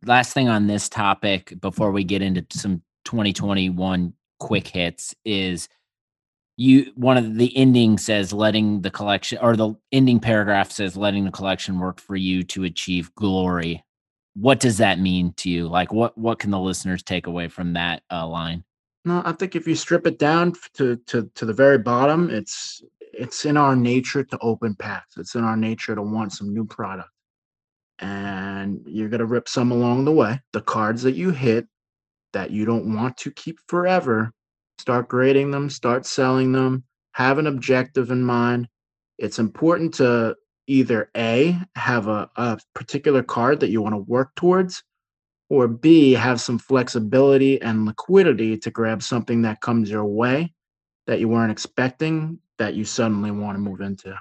last thing on this topic before we get into some 2021 quick hits is you one of the ending says letting the collection or the ending paragraph says letting the collection work for you to achieve glory. What does that mean to you? Like what what can the listeners take away from that uh, line? No i think if you strip it down to to to the very bottom it's it's in our nature to open packs. It's in our nature to want some new product. And you're going to rip some along the way. The cards that you hit that you don't want to keep forever start grading them, start selling them, have an objective in mind. It's important to either A, have a, a particular card that you want to work towards, or B, have some flexibility and liquidity to grab something that comes your way that you weren't expecting that you suddenly want to move into.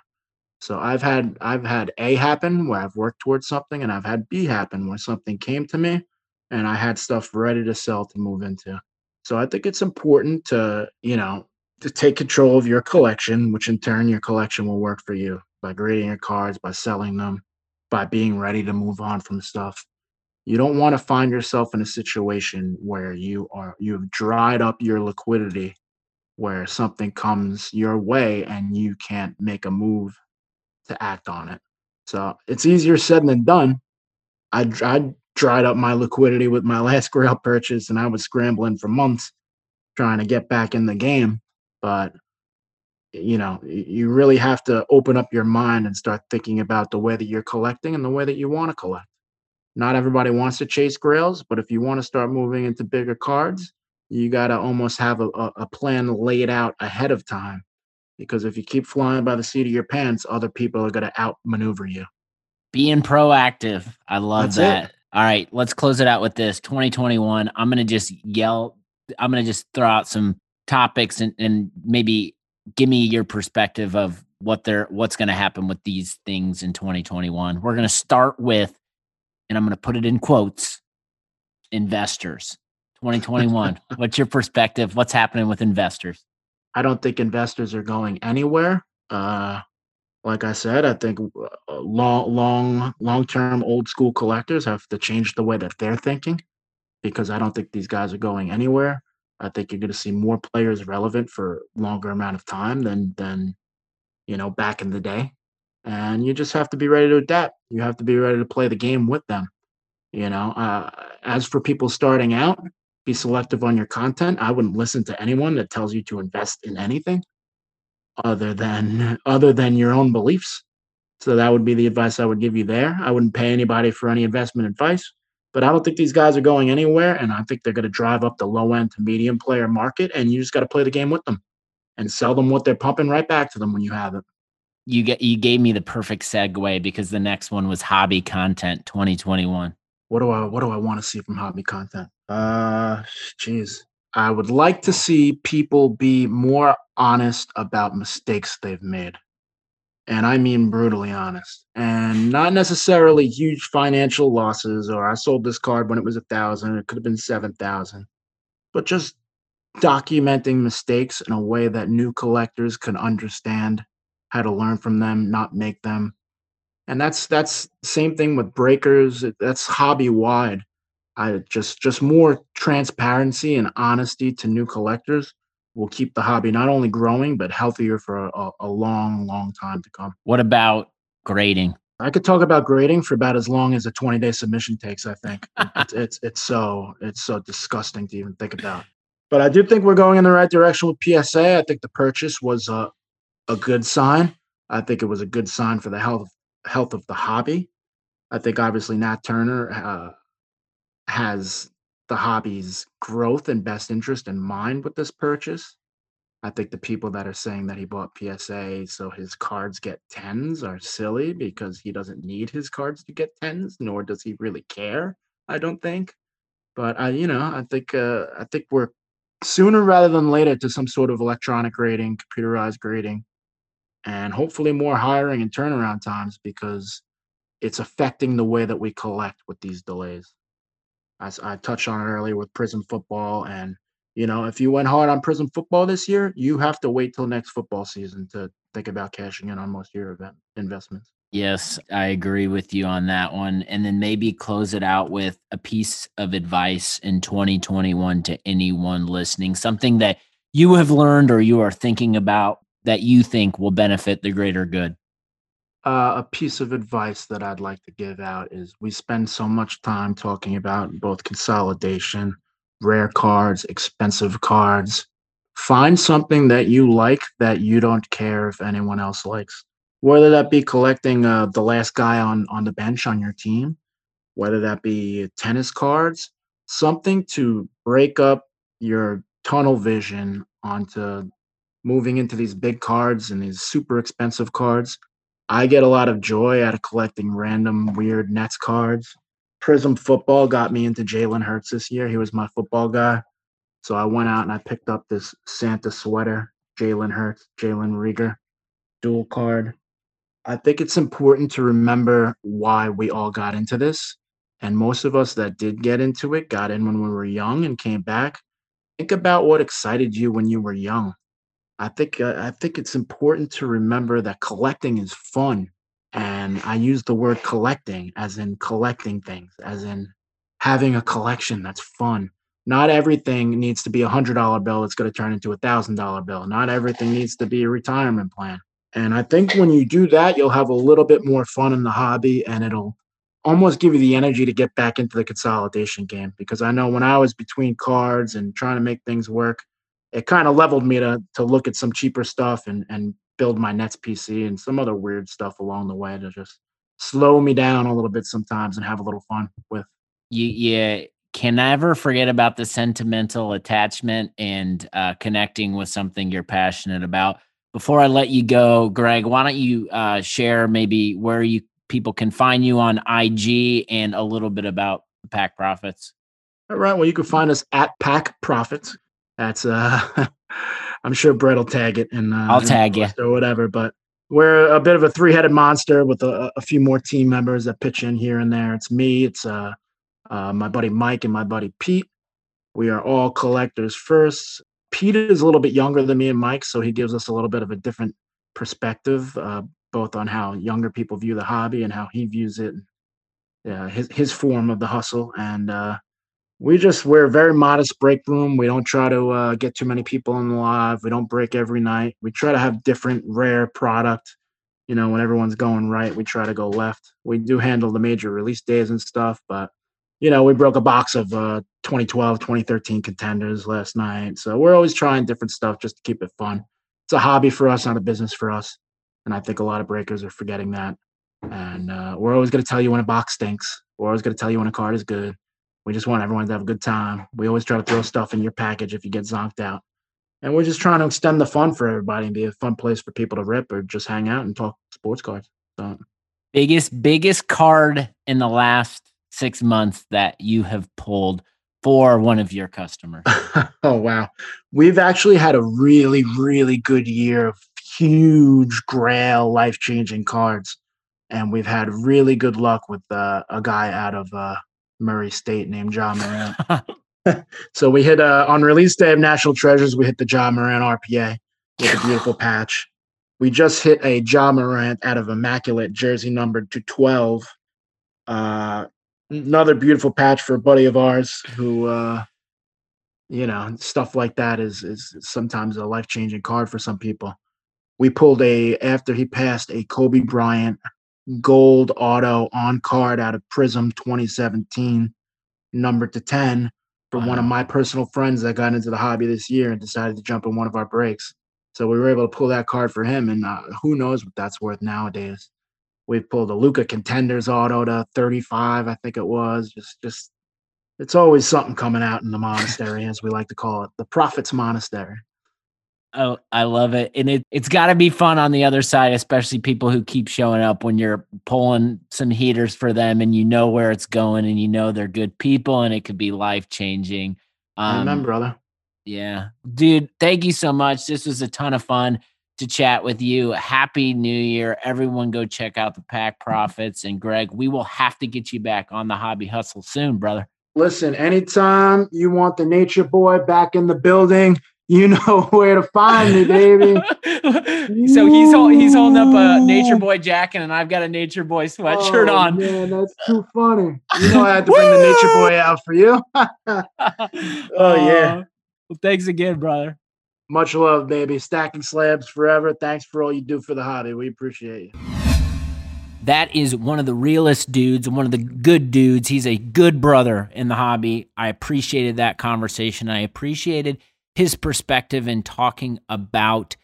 So I've had I've had A happen where I've worked towards something and I've had B happen where something came to me and I had stuff ready to sell to move into. So I think it's important to, you know, to take control of your collection, which in turn your collection will work for you by grading your cards, by selling them, by being ready to move on from stuff. You don't want to find yourself in a situation where you are you've dried up your liquidity where something comes your way and you can't make a move to act on it. So it's easier said than done. I, I dried up my liquidity with my last grail purchase and I was scrambling for months trying to get back in the game. But you know, you really have to open up your mind and start thinking about the way that you're collecting and the way that you want to collect. Not everybody wants to chase grails, but if you want to start moving into bigger cards, you got to almost have a, a plan laid out ahead of time. Because if you keep flying by the seat of your pants, other people are going to outmaneuver you. Being proactive. I love That's that. It. All right, let's close it out with this 2021. I'm going to just yell, I'm going to just throw out some topics and, and maybe give me your perspective of what they're what's going to happen with these things in 2021. We're going to start with and I'm going to put it in quotes investors 2021. what's your perspective? What's happening with investors? I don't think investors are going anywhere. Uh, like I said, I think uh, long, long, long-term old school collectors have to change the way that they're thinking because I don't think these guys are going anywhere. I think you're going to see more players relevant for longer amount of time than than you know back in the day, and you just have to be ready to adapt. You have to be ready to play the game with them. You know, uh, as for people starting out, be selective on your content. I wouldn't listen to anyone that tells you to invest in anything other than other than your own beliefs. So that would be the advice I would give you there. I wouldn't pay anybody for any investment advice, but I don't think these guys are going anywhere, and I think they're going to drive up the low end to medium player market, and you just got to play the game with them and sell them what they're pumping right back to them when you have it. You get you gave me the perfect segue because the next one was hobby content 2021. What do I what do I want to see from hobby content? Uh, geez. I would like to see people be more honest about mistakes they've made. And I mean brutally honest. And not necessarily huge financial losses or I sold this card when it was a thousand, it could have been seven thousand. But just documenting mistakes in a way that new collectors can understand how to learn from them, not make them. And that's that's same thing with breakers. That's hobby wide I just just more transparency and honesty to new collectors will keep the hobby not only growing but healthier for a, a long, long time to come. What about grading? I could talk about grading for about as long as a 20 day submission takes. I think it's, it's it's so it's so disgusting to even think about. But I do think we're going in the right direction with PSA. I think the purchase was a, a good sign. I think it was a good sign for the health health of the hobby. I think obviously Nat Turner uh, has the hobby's growth and best interest in mind with this purchase. I think the people that are saying that he bought PSA so his cards get tens are silly because he doesn't need his cards to get tens, nor does he really care. I don't think. But I, you know, I think uh, I think we're sooner rather than later to some sort of electronic grading, computerized grading, and hopefully more hiring and turnaround times because it's affecting the way that we collect with these delays. As I touched on it earlier with Prizm football, and you know, if you went hard on Prizm football this year, you have to wait till next football season to think about cashing in on most of your event investments. Yes, I agree with you on that one. And then maybe close it out with a piece of advice in 2021 to anyone listening, something that you have learned or you are thinking about that you think will benefit the greater good. Uh, a piece of advice that I'd like to give out is we spend so much time talking about both consolidation, rare cards, expensive cards. Find something that you like that you don't care if anyone else likes whether that be collecting uh, the last guy on on the bench on your team, whether that be tennis cards, something to break up your tunnel vision onto moving into these big cards and these super expensive cards. I get a lot of joy out of collecting random weird Nets cards. Prizm Football got me into Jalen Hurts this year. He was my football guy. So I went out and I picked up this Santa sweater, Jalen Hurts, Jalen Reagor, dual card. I think it's important to remember why we all got into this. And most of us that did get into it got in when we were young and came back. Think about what excited you when you were young. I think uh, I think it's important to remember that collecting is fun. And I use the word collecting as in collecting things, as in having a collection that's fun. Not everything needs to be a hundred dollar bill that's going to turn into a thousand dollar bill. Not everything needs to be a retirement plan. And I think when you do that, you'll have a little bit more fun in the hobby and it'll almost give you the energy to get back into the consolidation game. Because I know when I was between cards and trying to make things work, it kind of leveled me to to look at some cheaper stuff and and build my Nets PC and some other weird stuff along the way to just slow me down a little bit sometimes and have a little fun with. You yeah, can never forget about the sentimental attachment and uh, connecting with something you're passionate about before I let you go, Greg, why don't you uh, share maybe where you people can find you on IG and a little bit about Pack Profits? All right. Well, you can find us at Pack Profits. That's uh, I'm sure Brett will tag it and uh, I'll tag you or whatever. But we're a bit of a three-headed monster with a, a, few more team members that pitch in here and there. It's me. It's uh, uh, my buddy Mike and my buddy Pete. We are all collectors first. Pete is a little bit younger than me and Mike, so he gives us a little bit of a different perspective, uh, both on how younger people view the hobby and how he views it, yeah, his his form of the hustle. And uh, we just we're very modest break room. We don't try to uh, get too many people in the live. We don't break every night. We try to have different rare product. You know, when everyone's going right, we try to go left. We do handle the major release days and stuff, but you know, we broke a box of uh, 2012, 2013 contenders last night. So we're always trying different stuff just to keep it fun. It's a hobby for us, not a business for us. And I think a lot of breakers are forgetting that. And uh, we're always going to tell you when a box stinks. We're always going to tell you when a card is good. We just want everyone to have a good time. We always try to throw stuff in your package if you get zonked out. And we're just trying to extend the fun for everybody and be a fun place for people to rip or just hang out and talk sports cards. So. Biggest, biggest card in the last six months that you have pulled for one of your customers? oh, wow. We've actually had a really, really good year of huge grail life changing cards. And we've had really good luck with uh, a guy out of uh, Murray State named Ja Morant. so we hit uh, on release day of National Treasures, we hit the Ja Morant RPA with a beautiful patch. We just hit a Ja Morant out of Immaculate jersey numbered to 12. Uh, another beautiful patch for a buddy of ours who uh you know stuff like that is is sometimes a life-changing card for some people we pulled a after he passed a kobe bryant gold auto on card out of Prism 2017 number to 10 from wow. one of my personal friends that got into the hobby this year and decided to jump in one of our breaks. So we were able to pull that card for him, and uh, who knows what that's worth nowadays. We pulled a Luka Contenders auto to 35, I think it was. Just, just, it's always something coming out in the monastery, as we like to call it, the Prophet's Monastery. Oh, I love it. And it, it's got to be fun on the other side, especially people who keep showing up when you're pulling some heaters for them and you know where it's going and you know they're good people and it could be life changing. Um, Amen, brother. Yeah. Dude, thank you so much. This was a ton of fun to chat with you. Happy New Year. Everyone go check out the Pack Profits. And Greg, we will have to get you back on the hobby hustle soon, brother. Listen, anytime you want the nature boy back in the building, you know where to find me, baby. so he's he's holding up a Nature Boy jacket, and I've got a Nature Boy sweatshirt oh, on. Man, that's too funny. You know I had to bring the Nature Boy out for you. oh yeah. Uh, well, thanks again, brother. Much love, baby. Stacking slabs forever. Thanks for all you do for the hobby. We appreciate you. That is one of the realest dudes, one of the good dudes. He's a good brother in the hobby. I appreciated that conversation. I appreciated his perspective in talking about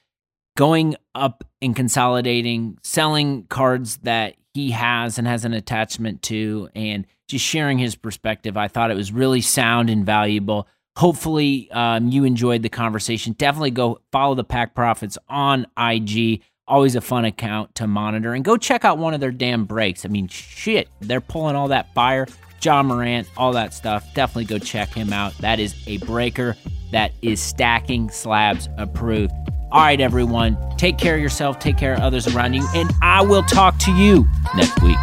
going up and consolidating, selling cards that he has and has an attachment to, and just sharing his perspective. I thought it was really sound and valuable. Hopefully, um, you enjoyed the conversation. Definitely go follow the Pack Profits on IG. Always a fun account to monitor. And go check out one of their damn breaks. I mean, shit, they're pulling all that fire. Ja Morant, all that stuff. Definitely go check him out. That is a breaker that is stacking slabs approved. All right, everyone, take care of yourself, take care of others around you, and I will talk to you next week.